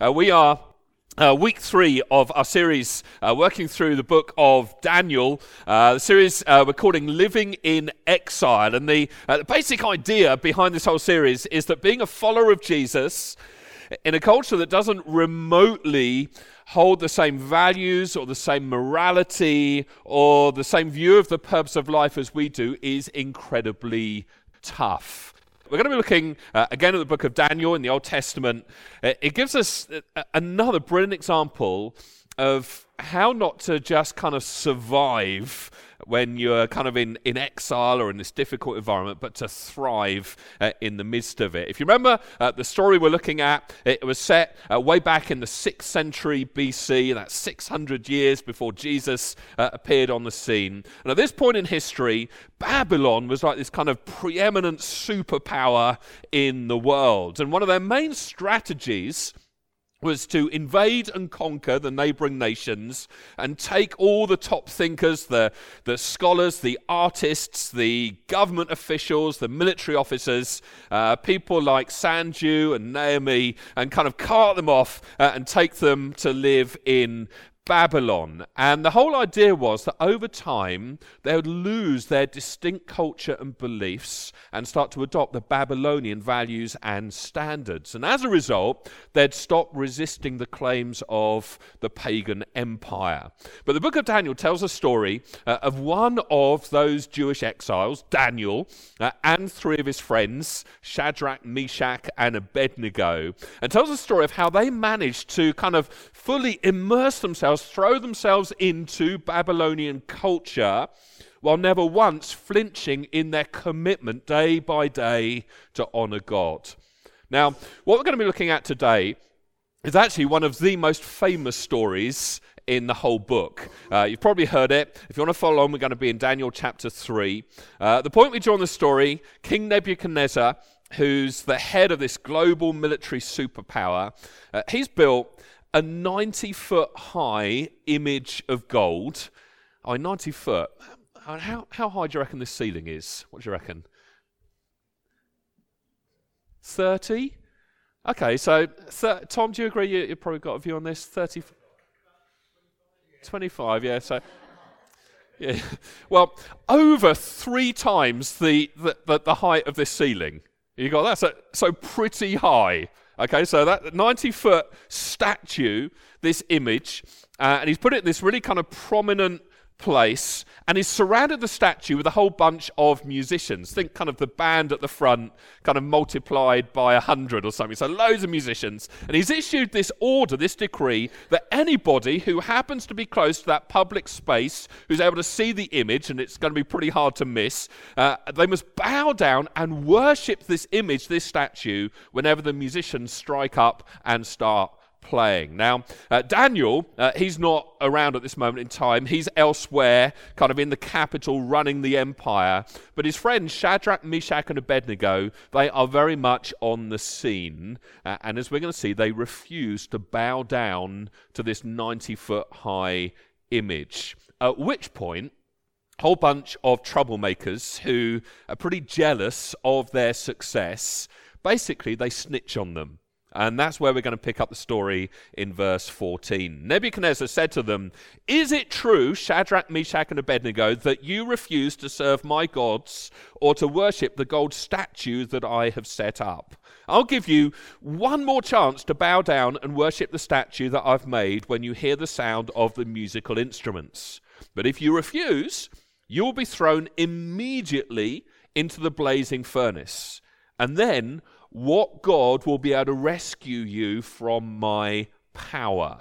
Uh, we are uh, week three of our series, uh, working through the book of Daniel. Uh, the series uh, we're calling Living in Exile. And the, uh, the basic idea behind this whole series is that being a follower of Jesus in a culture that doesn't remotely hold the same values or the same morality or the same view of the purpose of life as we do is incredibly tough. We're going to be looking uh, again at the book of Daniel in the Old Testament. Uh, it gives us uh, another brilliant example of how not to just kind of survive when you're kind of in, in exile or in this difficult environment, but to thrive uh, in the midst of it. If you remember uh, the story we're looking at, it was set uh, way back in the 6th century BC, that's 600 years before Jesus uh, appeared on the scene. And at this point in history, Babylon was like this kind of preeminent superpower in the world. And one of their main strategies was to invade and conquer the neighboring nations and take all the top thinkers, the, the scholars, the artists, the government officials, the military officers, uh, people like Sanju and Naomi, and kind of cart them off uh, and take them to live in Babylon. And the whole idea was that over time they would lose their distinct culture and beliefs and start to adopt the Babylonian values and standards. And as a result, they'd stop resisting the claims of the pagan empire. But the book of Daniel tells a story uh, of one of those Jewish exiles, Daniel, uh, and three of his friends, Shadrach, Meshach, and Abednego, and tells a story of how they managed to kind of fully immerse themselves throw themselves into Babylonian culture while never once flinching in their commitment day by day to honor God. Now, what we're going to be looking at today is actually one of the most famous stories in the whole book. Uh, you've probably heard it. If you want to follow on, we're going to be in Daniel chapter 3. Uh, the point we draw on the story King Nebuchadnezzar, who's the head of this global military superpower, uh, he's built a 90 foot high image of gold. Oh, 90 foot. How, how high do you reckon this ceiling is? What do you reckon? 30? Okay, so Tom, do you agree you, have probably got a view on this? 30? 25, yeah. So, yeah. Well, over three times the, the, the, the height of this ceiling. You got that? So, so pretty high. Okay, so that 90 foot statue, this image, uh, and he's put it in this really kind of prominent place and he's surrounded the statue with a whole bunch of musicians. Think kind of the band at the front, kind of multiplied by a hundred or something. So loads of musicians. And he's issued this order, this decree, that anybody who happens to be close to that public space, who's able to see the image, and it's going to be pretty hard to miss, uh, they must bow down and worship this image, this statue, whenever the musicians strike up and start playing. Now, uh, Daniel, uh, he's not around at this moment in time. He's elsewhere, kind of in the capital, running the empire. But his friends, Shadrach, Meshach, and Abednego, they are very much on the scene. Uh, and as we're going to see, they refuse to bow down to this 90 foot high image. At which point, a whole bunch of troublemakers who are pretty jealous of their success, basically, they snitch on them. And that's where we're going to pick up the story in verse 14. Nebuchadnezzar said to them, Is it true, Shadrach, Meshach, and Abednego, that you refuse to serve my gods or to worship the gold statue that I have set up? I'll give you one more chance to bow down and worship the statue that I've made when you hear the sound of the musical instruments. But if you refuse, you will be thrown immediately into the blazing furnace. And then what God will be able to rescue you from my power.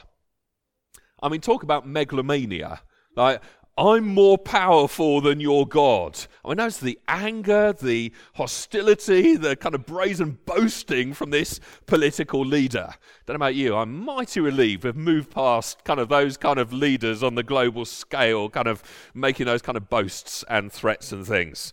I mean, talk about megalomania. Like, I'm more powerful than your God. I mean, notice the anger, the hostility, the kind of brazen boasting from this political leader. Don't know about you, I'm mighty relieved we've moved past kind of those kind of leaders on the global scale, kind of making those kind of boasts and threats and things.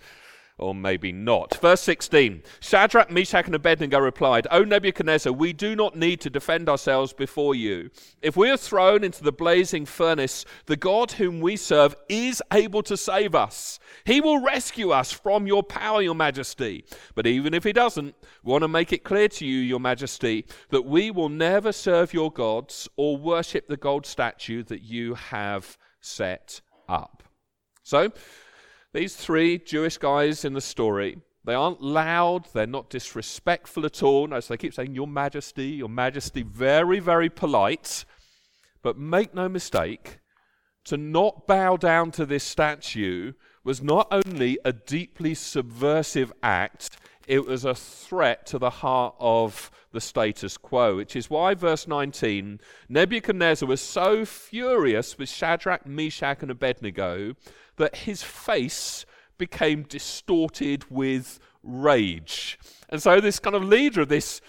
Or maybe not. Verse 16 Shadrach, Meshach, and Abednego replied, O Nebuchadnezzar, we do not need to defend ourselves before you. If we are thrown into the blazing furnace, the God whom we serve is able to save us. He will rescue us from your power, your majesty. But even if he doesn't, we want to make it clear to you, your majesty, that we will never serve your gods or worship the gold statue that you have set up. So, these three Jewish guys in the story, they aren't loud, they're not disrespectful at all. No, so they keep saying, Your Majesty, Your Majesty, very, very polite. But make no mistake, to not bow down to this statue was not only a deeply subversive act, it was a threat to the heart of the status quo, which is why, verse 19, Nebuchadnezzar was so furious with Shadrach, Meshach, and Abednego that his face became distorted with rage. And so, this kind of leader of this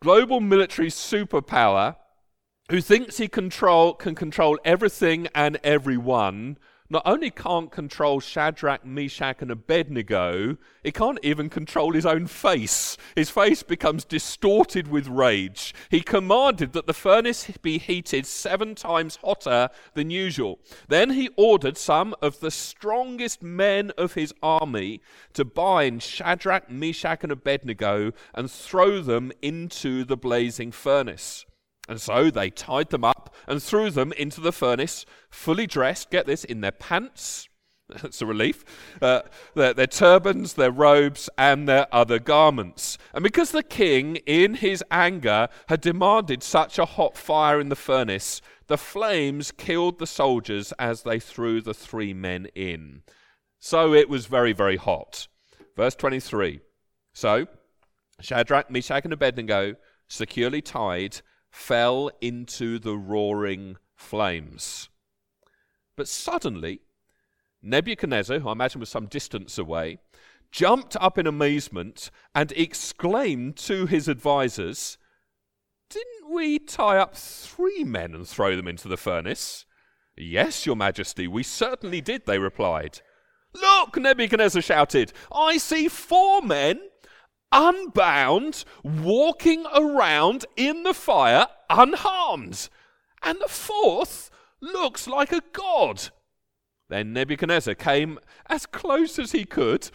global military superpower who thinks he control, can control everything and everyone not only can't control Shadrach, Meshach, and Abednego, he can't even control his own face. His face becomes distorted with rage. He commanded that the furnace be heated seven times hotter than usual. Then he ordered some of the strongest men of his army to bind Shadrach, Meshach, and Abednego and throw them into the blazing furnace. And so they tied them up and threw them into the furnace, fully dressed, get this, in their pants. That's a relief. Uh, their, their turbans, their robes, and their other garments. And because the king, in his anger, had demanded such a hot fire in the furnace, the flames killed the soldiers as they threw the three men in. So it was very, very hot. Verse 23. So Shadrach, Meshach, and Abednego, securely tied, fell into the roaring flames. But suddenly, Nebuchadnezzar, who I imagine was some distance away, jumped up in amazement and exclaimed to his advisers, Didn't we tie up three men and throw them into the furnace? Yes, your majesty, we certainly did, they replied. Look, Nebuchadnezzar shouted, I see four men unbound, walking around in the fire unharmed. And the fourth looks like a god. Then Nebuchadnezzar came as close as he could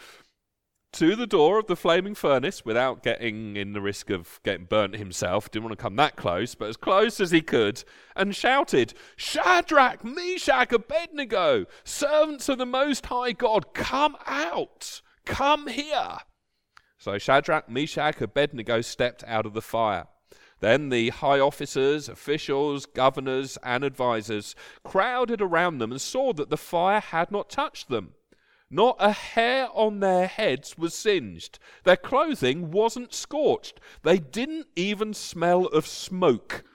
to the door of the flaming furnace without getting in the risk of getting burnt himself. Didn't want to come that close, but as close as he could, and shouted, Shadrach, Meshach, Abednego, servants of the Most High God, come out, come here. So Shadrach, Meshach, Abednego stepped out of the fire. Then the high officers, officials, governors, and advisers crowded around them and saw that the fire had not touched them. Not a hair on their heads was singed. Their clothing wasn't scorched. They didn't even smell of smoke.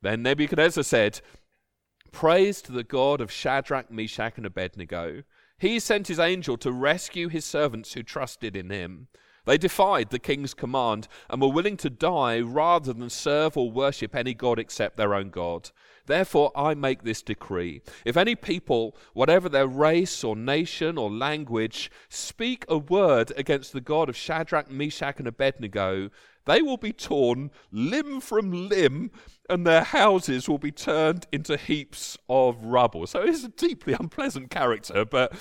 Then Nebuchadnezzar said, Praise to the God of Shadrach, Meshach, and Abednego. He sent his angel to rescue his servants who trusted in him. They defied the king's command and were willing to die rather than serve or worship any god except their own God. Therefore, I make this decree. If any people, whatever their race or nation or language, speak a word against the God of Shadrach, Meshach, and Abednego, they will be torn limb from limb, and their houses will be turned into heaps of rubble. So he's a deeply unpleasant character, but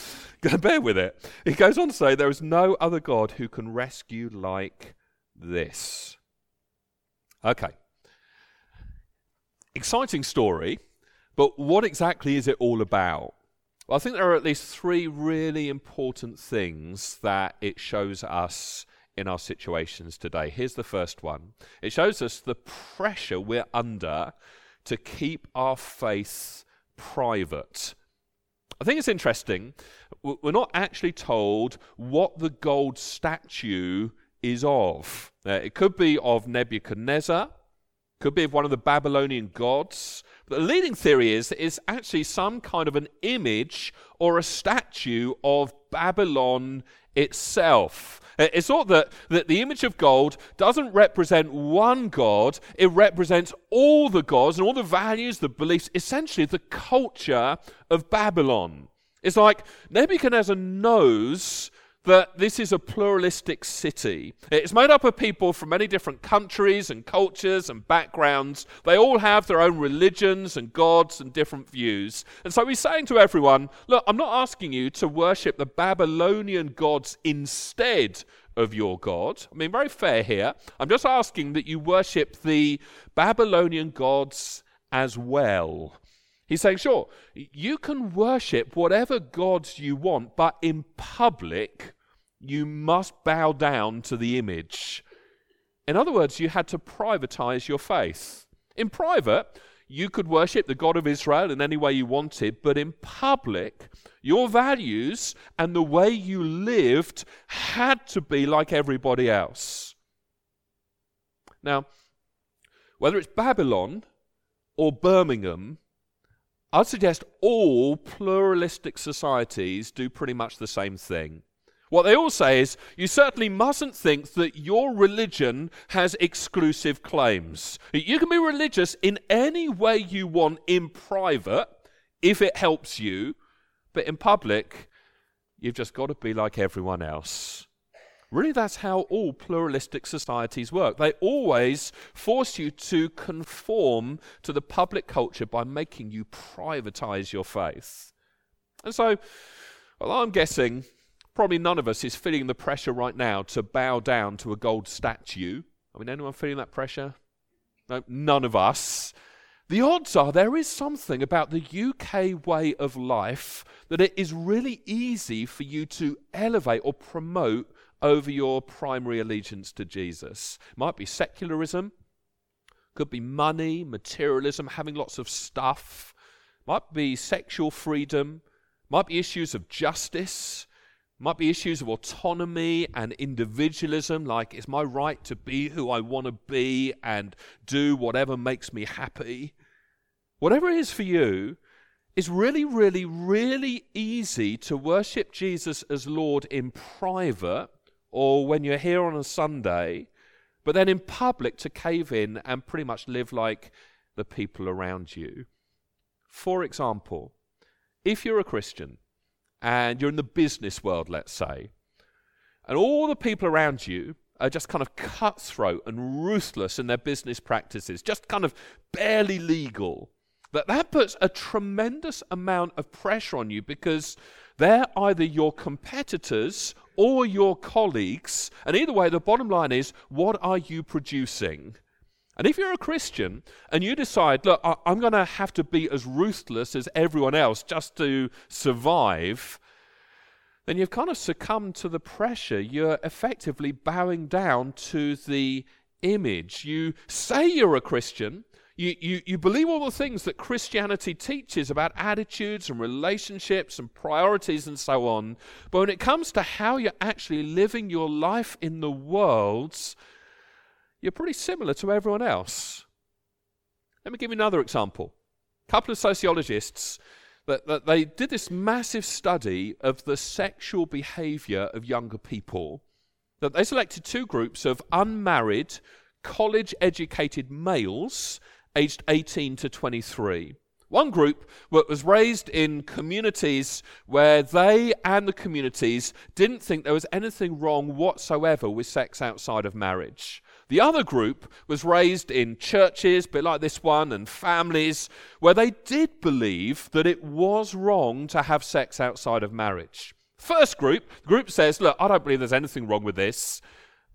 bear with it. He goes on to say, There is no other God who can rescue like this. Okay. Exciting story, but what exactly is it all about? Well, I think there are at least three really important things that it shows us in our situations today. Here's the first one it shows us the pressure we're under to keep our faith private. I think it's interesting. We're not actually told what the gold statue is of. Uh, it could be of Nebuchadnezzar, could be of one of the Babylonian gods. But the leading theory is that it's actually some kind of an image or a statue of Babylon itself. Uh, it's thought that, that the image of gold doesn't represent one God, it represents all the gods and all the values, the beliefs, essentially the culture of Babylon. It's like Nebuchadnezzar knows that this is a pluralistic city. It's made up of people from many different countries and cultures and backgrounds. They all have their own religions and gods and different views. And so he's saying to everyone, Look, I'm not asking you to worship the Babylonian gods instead of your God. I mean, very fair here. I'm just asking that you worship the Babylonian gods as well. He's saying, sure, you can worship whatever gods you want, but in public, you must bow down to the image. In other words, you had to privatize your faith. In private, you could worship the God of Israel in any way you wanted, but in public, your values and the way you lived had to be like everybody else. Now, whether it's Babylon or Birmingham, I'd suggest all pluralistic societies do pretty much the same thing. What they all say is you certainly mustn't think that your religion has exclusive claims. You can be religious in any way you want in private if it helps you, but in public, you've just got to be like everyone else. Really, that's how all pluralistic societies work. They always force you to conform to the public culture by making you privatize your faith. And so, well, I'm guessing probably none of us is feeling the pressure right now to bow down to a gold statue. I mean, anyone feeling that pressure? No, none of us. The odds are there is something about the UK way of life that it is really easy for you to elevate or promote over your primary allegiance to Jesus. Might be secularism, could be money, materialism, having lots of stuff, might be sexual freedom, might be issues of justice, might be issues of autonomy and individualism, like it's my right to be who I want to be and do whatever makes me happy. Whatever it is for you, it's really, really, really easy to worship Jesus as Lord in private or when you're here on a Sunday, but then in public to cave in and pretty much live like the people around you. For example, if you're a Christian and you're in the business world, let's say, and all the people around you are just kind of cutthroat and ruthless in their business practices, just kind of barely legal, that that puts a tremendous amount of pressure on you because they're either your competitors or your colleagues. And either way, the bottom line is what are you producing? And if you're a Christian and you decide, look, I'm going to have to be as ruthless as everyone else just to survive, then you've kind of succumbed to the pressure. You're effectively bowing down to the image. You say you're a Christian, you, you, you believe all the things that Christianity teaches about attitudes and relationships and priorities and so on. But when it comes to how you're actually living your life in the world, you're pretty similar to everyone else. Let me give you another example. A couple of sociologists that, that they did this massive study of the sexual behavior of younger people. That they selected two groups of unmarried, college educated males aged 18 to 23. One group was raised in communities where they and the communities didn't think there was anything wrong whatsoever with sex outside of marriage. The other group was raised in churches, a bit like this one, and families where they did believe that it was wrong to have sex outside of marriage. First group, the group says, Look, I don't believe there's anything wrong with this.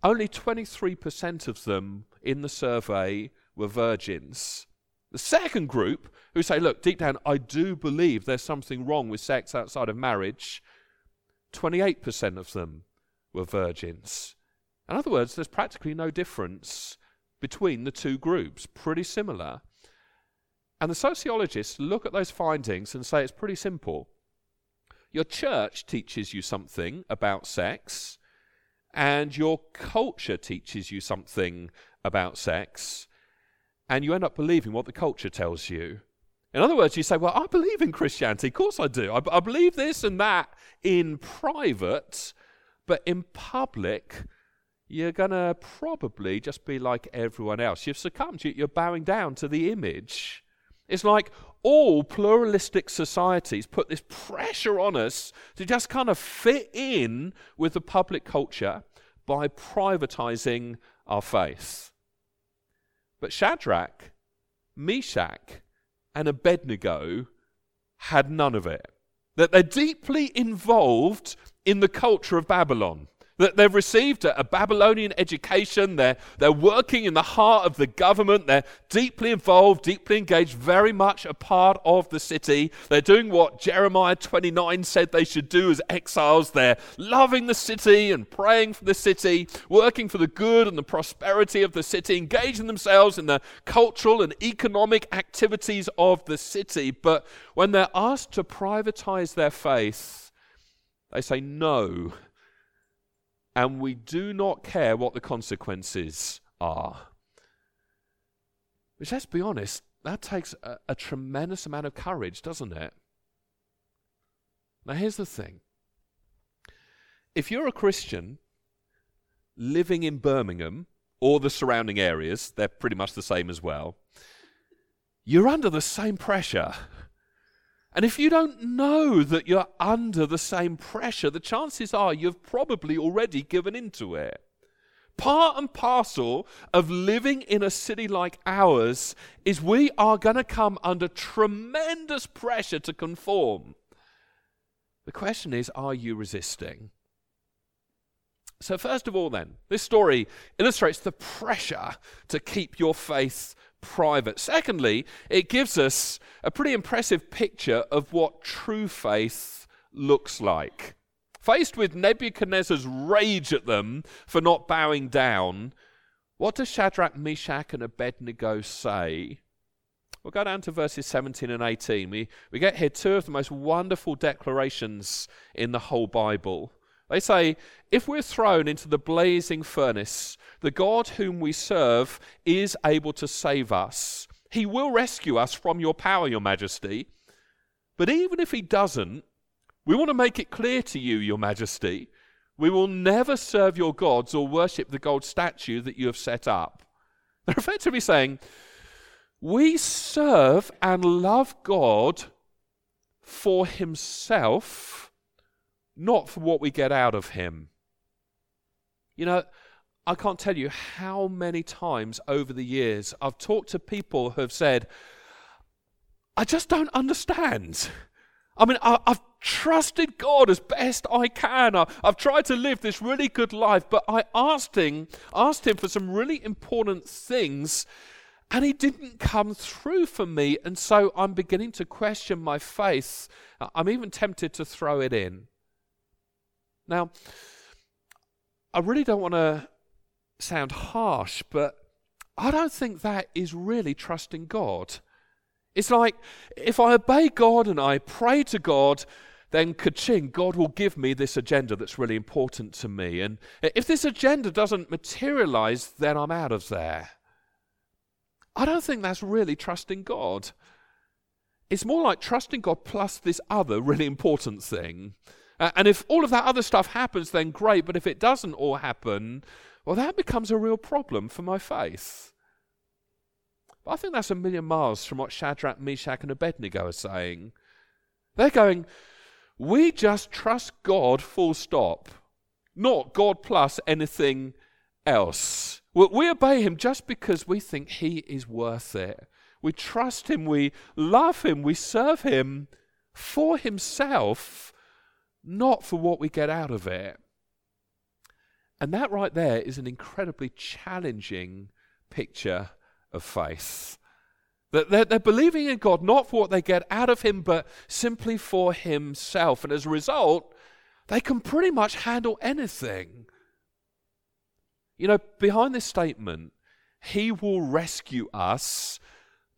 Only 23% of them in the survey were virgins. The second group, who say, look, deep down, I do believe there's something wrong with sex outside of marriage, 28% of them were virgins. In other words, there's practically no difference between the two groups, pretty similar. And the sociologists look at those findings and say it's pretty simple. Your church teaches you something about sex, and your culture teaches you something about sex, and you end up believing what the culture tells you. In other words, you say, Well, I believe in Christianity. Of course I do. I, believe this and that in private, but in public, you're going to probably just be like everyone else. You've succumbed, you're bowing down to the image. It's like all pluralistic societies put this pressure on us to just kind of fit in with the public culture by privatizing our faith. But Shadrach, Meshach, and Abednego had none of it. That they're deeply involved in the culture of Babylon. That they've received a, Babylonian education, they're, they're working in the heart of the government, they're deeply involved, deeply engaged, very much a part of the city. They're doing what Jeremiah 29 said they should do as exiles. They're loving the city and praying for the city, working for the good and the prosperity of the city, engaging themselves in the cultural and economic activities of the city. But when they're asked to privatize their faith, they say no and we do not care what the consequences are. Which, let's be honest, that takes a, a tremendous amount of courage, doesn't it? Now, here's the thing if you're a Christian living in Birmingham or the surrounding areas, they're pretty much the same as well, you're under the same pressure. And if you don't know that you're under the same pressure, the chances are you've probably already given into it. Part and parcel of living in a city like ours is we are going to come under tremendous pressure to conform. The question is, are you resisting? So, first of all, then, this story illustrates the pressure to keep your faith private. Secondly, it gives us a pretty impressive picture of what true faith looks like. Faced with Nebuchadnezzar's rage at them for not bowing down, what does Shadrach, Meshach, and Abednego say? We'll go down to verses 17 and 18. We, we get here two of the most wonderful declarations in the whole Bible. They say, If we're thrown into the blazing furnace, the God whom we serve is able to save us. He will rescue us from your power, your majesty. But even if he doesn't, we want to make it clear to you, your majesty, we will never serve your gods or worship the gold statue that you have set up. They're effectively saying, we serve and love God for himself not for what we get out of Him. You know, I can't tell you how many times over the years I've talked to people who have said, I just don't understand. I mean, I, have trusted God as best I can. I, have tried to live this really good life, but I asked him, asked him for some really important things, and he didn't come through for me. And so I'm beginning to question my faith. I'm even tempted to throw it in. Now, I really don't want to sound harsh, but I don't think that is really trusting God. It's like if I obey God and I pray to God, then kaching, God will give me this agenda that's really important to me. And if this agenda doesn't materialize, then I'm out of there. I don't think that's really trusting God. It's more like trusting God plus this other really important thing. Uh, and if all of that other stuff happens, then great. But if it doesn't all happen, well, that becomes a real problem for my faith. But I think that's a million miles from what Shadrach, Meshach, and Abednego are saying. They're going, we just trust God full stop, not God plus anything else. We obey Him just because we think He is worth it. We trust Him, we love Him, we serve Him for Himself not for what we get out of it. And that right there is an incredibly challenging picture of faith. That they're, they're, believing in God not for what they get out of Him, but simply for Himself. And as a result, they can pretty much handle anything. You know, behind this statement, He will rescue us,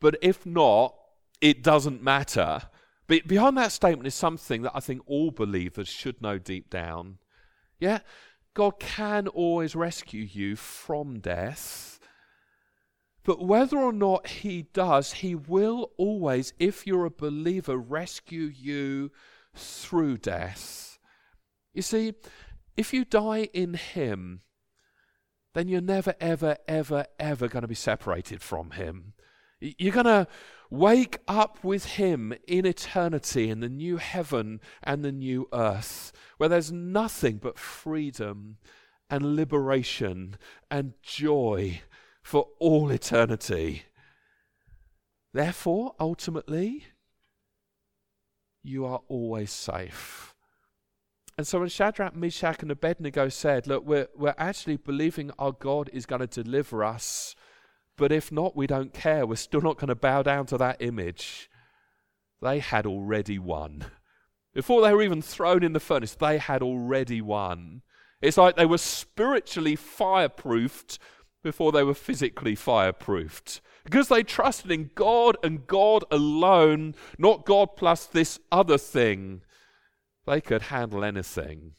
but if not, it doesn't matter. But behind that statement is something that I think all believers should know deep down. Yeah, God can always rescue you from death. But whether or not He does, He will always, if you're a believer, rescue you through death. You see, if you die in Him, then you're never, ever, ever, ever going to be separated from Him. You're going to wake up with Him in eternity in the new heaven and the new earth, where there's nothing but freedom and liberation and joy for all eternity. Therefore, ultimately, you are always safe. And so when Shadrach, Meshach, and Abednego said, Look, we're, we're actually believing our God is going to deliver us, but if not, we don't care. We're still not going to bow down to that image. They had already won. Before they were even thrown in the furnace, they had already won. It's like they were spiritually fireproofed before they were physically fireproofed. Because they trusted in God and God alone, not God plus this other thing, they could handle anything.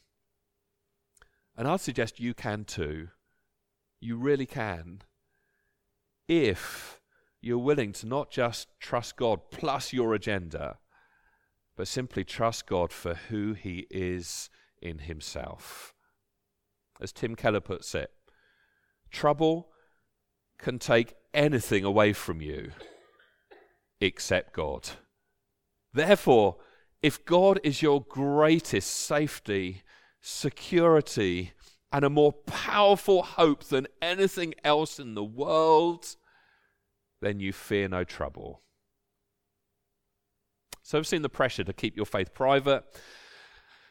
And I'd suggest you can too. You really can. If you're willing to not just trust God plus your agenda, but simply trust God for who He is in Himself. As Tim Keller puts it, trouble can take anything away from you except God. Therefore, if God is your greatest safety, security, and a more powerful hope than anything else in the world, then you fear no trouble. So, I've seen the pressure to keep your faith private,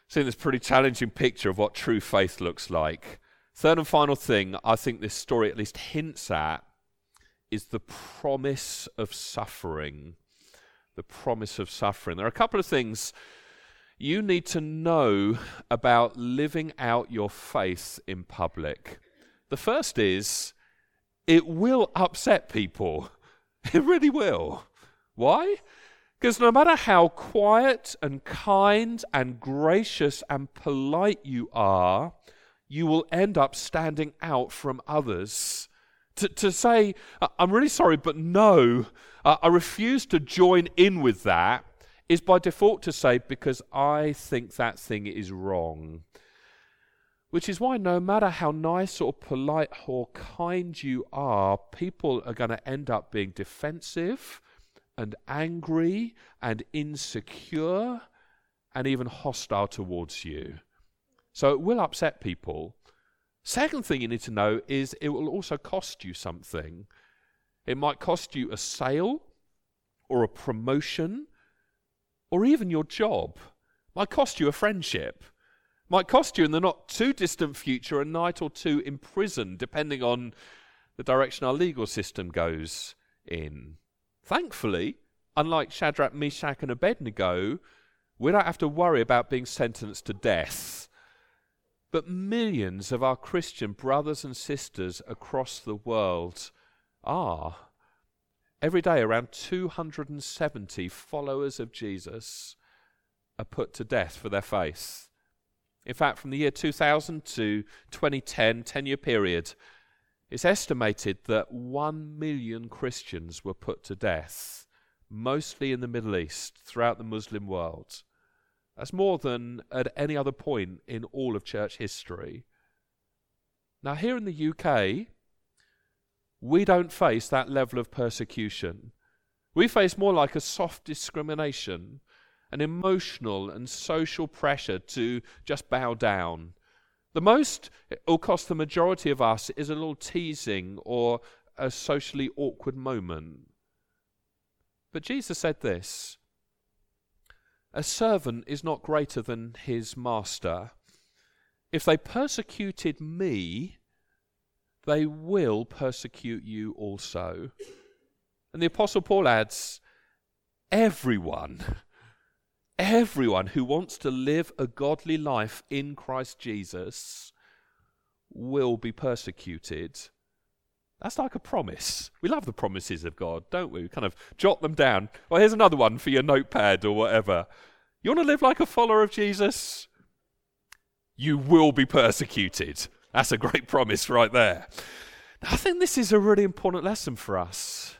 seen this pretty challenging picture of what true faith looks like. Third and final thing I think this story at least hints at is the promise of suffering. The promise of suffering. There are a couple of things you need to know about living out your faith in public. The first is it will upset people. It really will. Why? Because no matter how quiet and kind and gracious and polite you are, you will end up standing out from others to, to say, I'm really sorry, but no, I refuse to join in with that, is by default to say, because I think that thing is wrong. Which is why, no matter how nice or polite or kind you are, people are going to end up being defensive and angry and insecure and even hostile towards you. So it will upset people. Second thing you need to know is it will also cost you something. It might cost you a sale or a promotion or even your job. Might cost you a friendship. Might cost you in the not too distant future a night or two in prison, depending on the direction our legal system goes in. Thankfully, unlike Shadrach, Meshach, and Abednego, we don't have to worry about being sentenced to death but millions of our Christian brothers and sisters across the world are. Every day, around 270 followers of Jesus are put to death for their faith. In fact, from the year 2000 to 2010, 10 year period, it's estimated that 1 million Christians were put to death, mostly in the Middle East, throughout the Muslim world. That's more than at any other point in all of church history. Now, here in the UK, we don't face that level of persecution. We face more like a soft discrimination, an emotional and social pressure to just bow down. The most it will cost the majority of us is a little teasing or a socially awkward moment. But Jesus said this a servant is not greater than his master. If they persecuted me, they will persecute you also. And the Apostle Paul adds, everyone, everyone who wants to live a godly life in Christ Jesus will be persecuted. That's like a promise. We love the promises of God, don't we? We kind of jot them down. Well, here's another one for your notepad or whatever. You want to live like a follower of Jesus? You will be persecuted. That's a great promise right there. I think this is a really important lesson for us.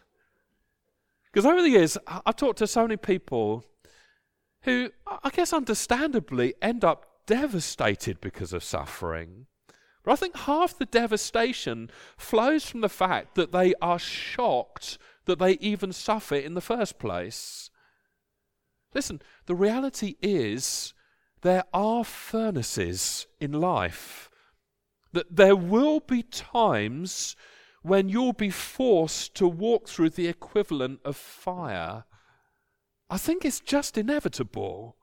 Because over the years, I've talked to so many people who, I guess understandably, end up devastated because of suffering. But I think half the devastation flows from the fact that they are shocked that they even suffer in the first place. Listen, the reality is there are furnaces in life. That there will be times when you'll be forced to walk through the equivalent of fire. I think it's just inevitable.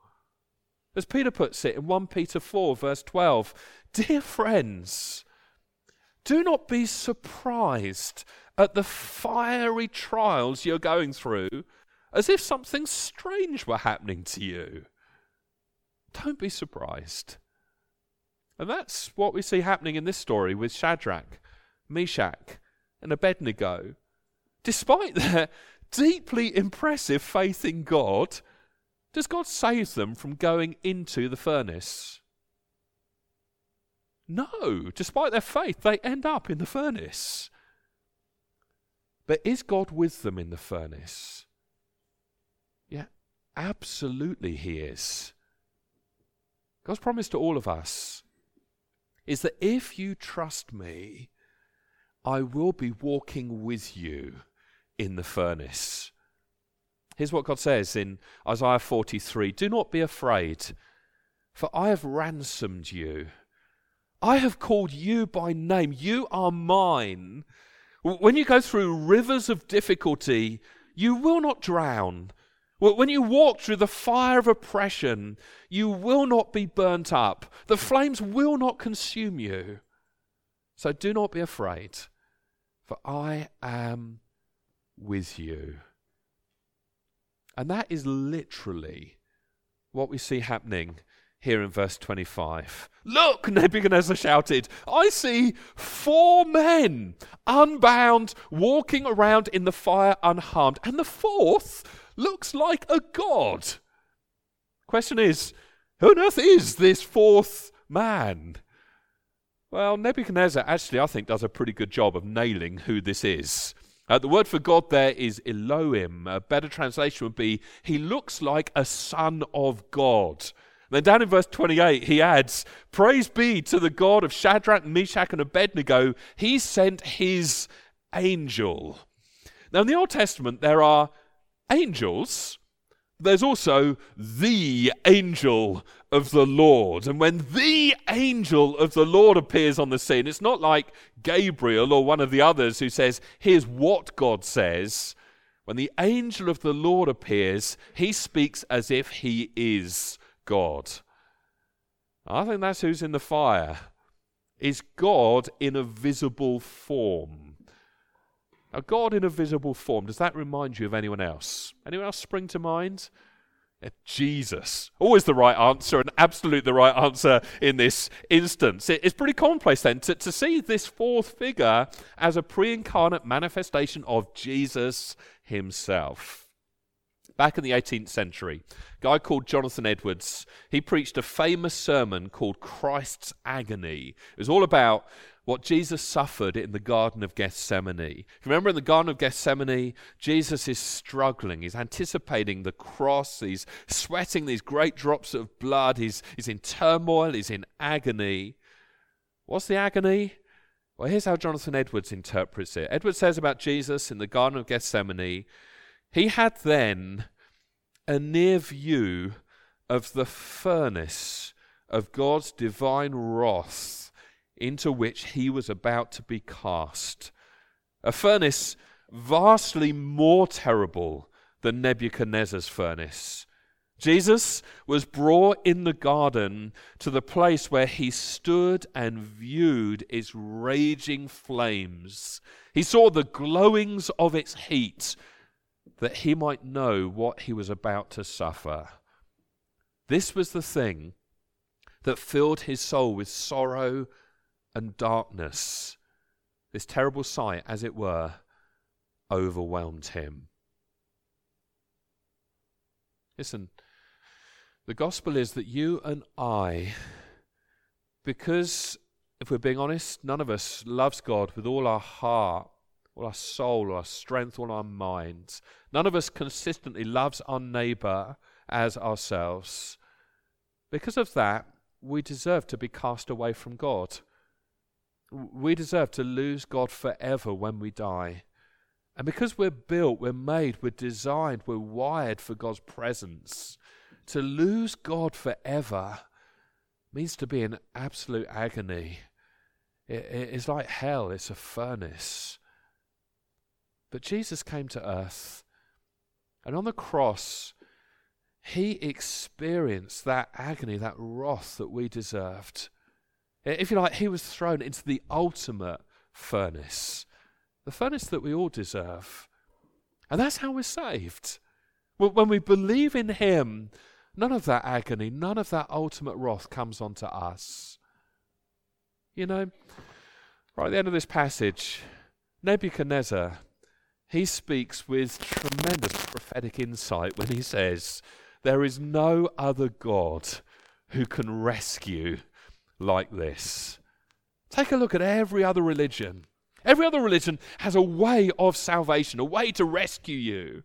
As Peter puts it in 1 Peter 4, verse 12 Dear friends, do not be surprised at the fiery trials you're going through as if something strange were happening to you. Don't be surprised. And that's what we see happening in this story with Shadrach, Meshach, and Abednego. Despite their deeply impressive faith in God, does God save them from going into the furnace? No. Despite their faith, they end up in the furnace. But is God with them in the furnace? Yeah, absolutely, He is. God's promise to all of us is that if you trust me, I will be walking with you in the furnace. Here's what God says in Isaiah 43 Do not be afraid, for I have ransomed you. I have called you by name. You are mine. When you go through rivers of difficulty, you will not drown. When you walk through the fire of oppression, you will not be burnt up. The flames will not consume you. So do not be afraid, for I am with you. And that is literally what we see happening here in verse 25. Look, Nebuchadnezzar shouted, I see four men unbound walking around in the fire unharmed, and the fourth looks like a god. Question is, who on earth is this fourth man? Well, Nebuchadnezzar actually, I think, does a pretty good job of nailing who this is. Uh, the word for God there is Elohim. A better translation would be, He looks like a son of God. Then down in verse 28, he adds, Praise be to the God of Shadrach, Meshach, and Abednego. He sent his angel. Now, in the Old Testament, there are angels, there's also the angel of the Lord. And when the angel of the Lord appears on the scene, it's not like Gabriel or one of the others who says, Here's what God says. When the angel of the Lord appears, he speaks as if he is God. I think that's who's in the fire. Is God in a visible form? A God in a visible form, does that remind you of anyone else? Anyone else spring to mind? Jesus. Always the right answer, and absolute the right answer in this instance. It's pretty commonplace then to, to see this fourth figure as a pre incarnate manifestation of Jesus himself. Back in the 18th century, a guy called Jonathan Edwards, he preached a famous sermon called Christ's Agony. It was all about what Jesus suffered in the Garden of Gethsemane. Remember, in the Garden of Gethsemane, Jesus is struggling. He's anticipating the cross. He's sweating these great drops of blood. He's, he's in turmoil. He's in agony. What's the agony? Well, here's how Jonathan Edwards interprets it. Edwards says about Jesus in the Garden of Gethsemane, he had then a near view of the furnace of God's divine wrath into which he was about to be cast. A furnace vastly more terrible than Nebuchadnezzar's furnace. Jesus was brought in the garden to the place where he stood and viewed its raging flames. He saw the glowings of its heat that he might know what he was about to suffer. This was the thing that filled his soul with sorrow and darkness, this terrible sight, as it were, overwhelmed him. Listen, the gospel is that you and I, because if we're being honest, none of us loves God with all our heart, all our soul, all our strength, all our minds. None of us consistently loves our neighbor as ourselves. Because of that, we deserve to be cast away from God. We deserve to lose God forever when we die. And because we're built, we're made, we're designed, we're wired for God's presence, to lose God forever means to be in absolute agony. It, it's like hell, it's a furnace. But Jesus came to earth, and on the cross, he experienced that agony, that wrath that we deserved. If you like, he was thrown into the ultimate furnace, the furnace that we all deserve. And that's how we're saved. When we believe in him, none of that agony, none of that ultimate wrath comes onto us. You know, right at the end of this passage, Nebuchadnezzar, he speaks with tremendous prophetic insight when he says, There is no other God who can rescue like this. Take a look at every other religion. Every other religion has a way of salvation, a way to rescue you.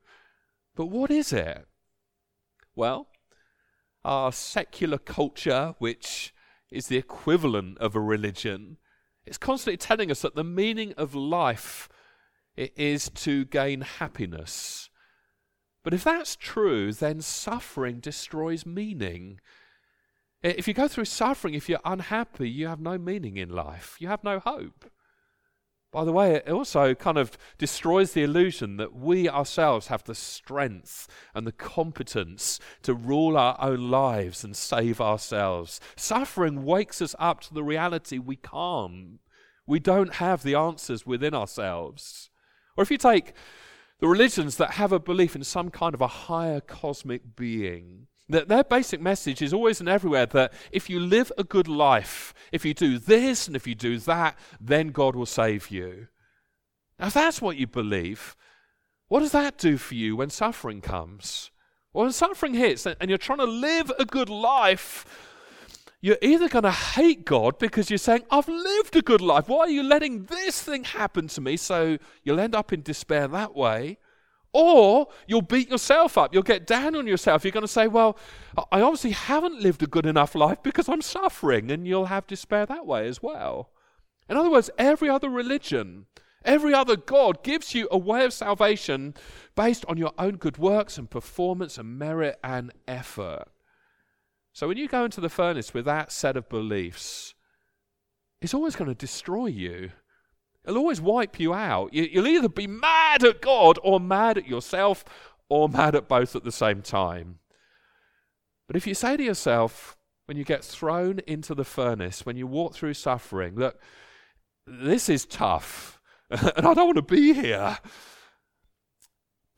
But what is it? Well, our secular culture, which is the equivalent of a religion, is constantly telling us that the meaning of life is to gain happiness. But if that's true, then suffering destroys meaning. If you go through suffering, if you're unhappy, you have no meaning in life. You have no hope. By the way, it also kind of destroys the illusion that we ourselves have the strength and the competence to rule our own lives and save ourselves. Suffering wakes us up to the reality we can't. We don't have the answers within ourselves. Or if you take the religions that have a belief in some kind of a higher cosmic being, that their basic message is always and everywhere that if you live a good life, if you do this and if you do that, then God will save you. Now, if that's what you believe, what does that do for you when suffering comes? Well, when suffering hits and you're trying to live a good life, you're either going to hate God because you're saying, I've lived a good life. Why are you letting this thing happen to me? So you'll end up in despair that way. Or you'll beat yourself up. You'll get down on yourself. You're going to say, Well, I obviously haven't lived a good enough life because I'm suffering. And you'll have despair that way as well. In other words, every other religion, every other God gives you a way of salvation based on your own good works and performance and merit and effort. So when you go into the furnace with that set of beliefs, it's always going to destroy you. It'll always wipe you out. You'll either be mad at God or mad at yourself or mad at both at the same time. But if you say to yourself, when you get thrown into the furnace, when you walk through suffering, look, this is tough and I don't want to be here.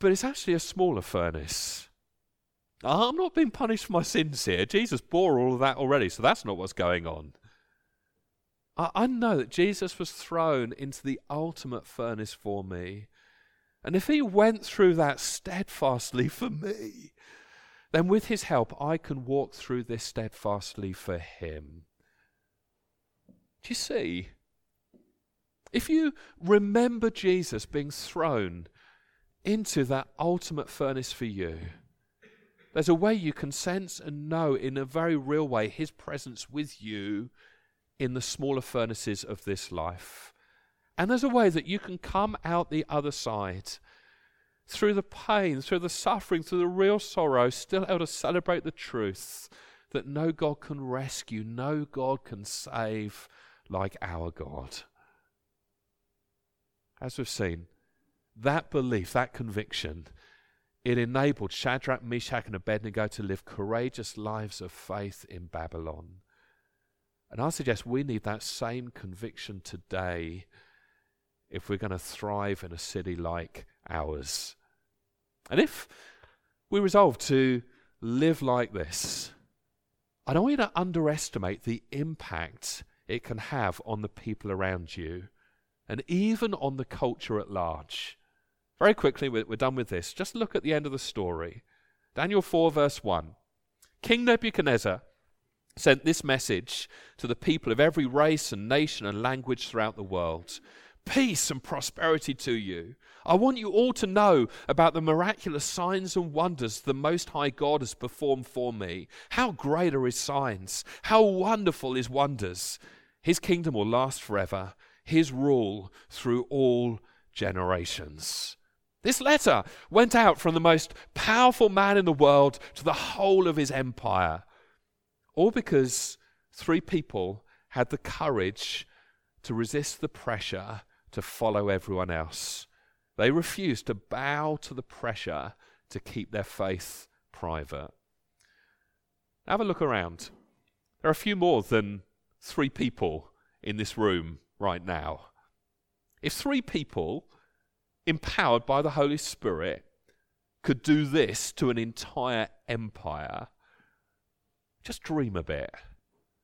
But it's actually a smaller furnace. I'm not being punished for my sins here. Jesus bore all of that already, so that's not what's going on. I, know that Jesus was thrown into the ultimate furnace for me. And if he went through that steadfastly for me, then with his help, I can walk through this steadfastly for him. Do you see? If you remember Jesus being thrown into that ultimate furnace for you, there's a way you can sense and know in a very real way his presence with you in the smaller furnaces of this life. And there's a way that you can come out the other side through the pain, through the suffering, through the real sorrow, still able to celebrate the truth that no God can rescue, no God can save like our God. As we've seen, that belief, that conviction, it enabled Shadrach, Meshach, and Abednego to live courageous lives of faith in Babylon. And I suggest we need that same conviction today if we're going to thrive in a city like ours. And if we resolve to live like this, I don't want you to underestimate the impact it can have on the people around you and even on the culture at large. Very quickly, we're, done with this. Just look at the end of the story. Daniel 4, verse 1. King Nebuchadnezzar sent this message to the people of every race and nation and language throughout the world Peace and prosperity to you. I want you all to know about the miraculous signs and wonders the Most High God has performed for me. How great are His signs! How wonderful His wonders! His kingdom will last forever, His rule through all generations. This letter went out from the most powerful man in the world to the whole of his empire. All because three people had the courage to resist the pressure to follow everyone else. They refused to bow to the pressure to keep their faith private. Have a look around. There are a few more than three people in this room right now. If three people empowered by the Holy Spirit, could do this to an entire empire, just dream a bit.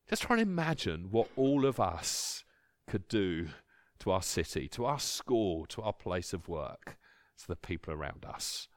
Just try and imagine what all of us could do to our city, to our school, to our place of work, to the people around us.